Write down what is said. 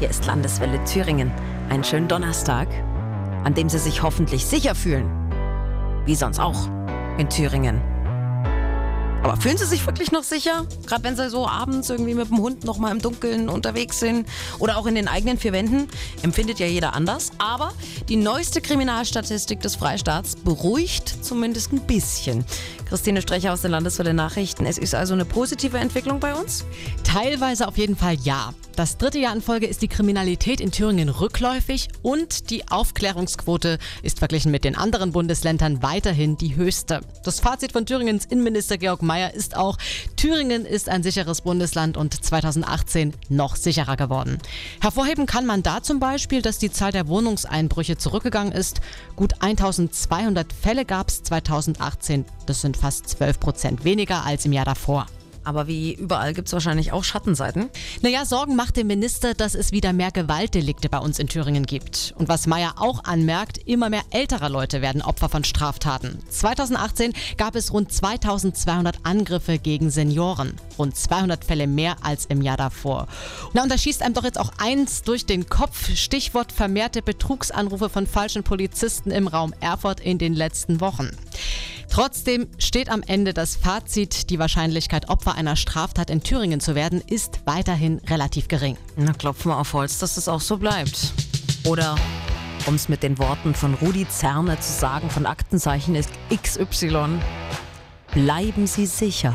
Hier ist Landeswelle Thüringen. Einen schönen Donnerstag, an dem Sie sich hoffentlich sicher fühlen. Wie sonst auch in Thüringen. Aber fühlen Sie sich wirklich noch sicher? Gerade wenn Sie so abends irgendwie mit dem Hund noch mal im Dunkeln unterwegs sind oder auch in den eigenen vier Wänden, empfindet ja jeder anders. Aber die neueste Kriminalstatistik des Freistaats beruhigt zumindest ein bisschen. Christine Strecher aus den Landeswelle Nachrichten. Es ist also eine positive Entwicklung bei uns? Teilweise auf jeden Fall ja. Das dritte Jahr in Folge ist die Kriminalität in Thüringen rückläufig und die Aufklärungsquote ist verglichen mit den anderen Bundesländern weiterhin die höchste. Das Fazit von Thüringens Innenminister Georg Mayer ist auch, Thüringen ist ein sicheres Bundesland und 2018 noch sicherer geworden. Hervorheben kann man da zum Beispiel, dass die Zahl der Wohnungseinbrüche zurückgegangen ist. Gut 1200 Fälle gab es 2018. Das sind fast 12 Prozent weniger als im Jahr davor. Aber wie überall gibt es wahrscheinlich auch Schattenseiten. Naja, Sorgen macht dem Minister, dass es wieder mehr Gewaltdelikte bei uns in Thüringen gibt. Und was Meyer auch anmerkt, immer mehr ältere Leute werden Opfer von Straftaten. 2018 gab es rund 2200 Angriffe gegen Senioren. Rund 200 Fälle mehr als im Jahr davor. Na, und da schießt einem doch jetzt auch eins durch den Kopf. Stichwort vermehrte Betrugsanrufe von falschen Polizisten im Raum Erfurt in den letzten Wochen. Trotzdem steht am Ende das Fazit, die Wahrscheinlichkeit, Opfer einer Straftat in Thüringen zu werden, ist weiterhin relativ gering. Na, klopfen wir auf Holz, dass es auch so bleibt. Oder, um es mit den Worten von Rudi Zerne zu sagen, von Aktenzeichen ist XY, bleiben Sie sicher.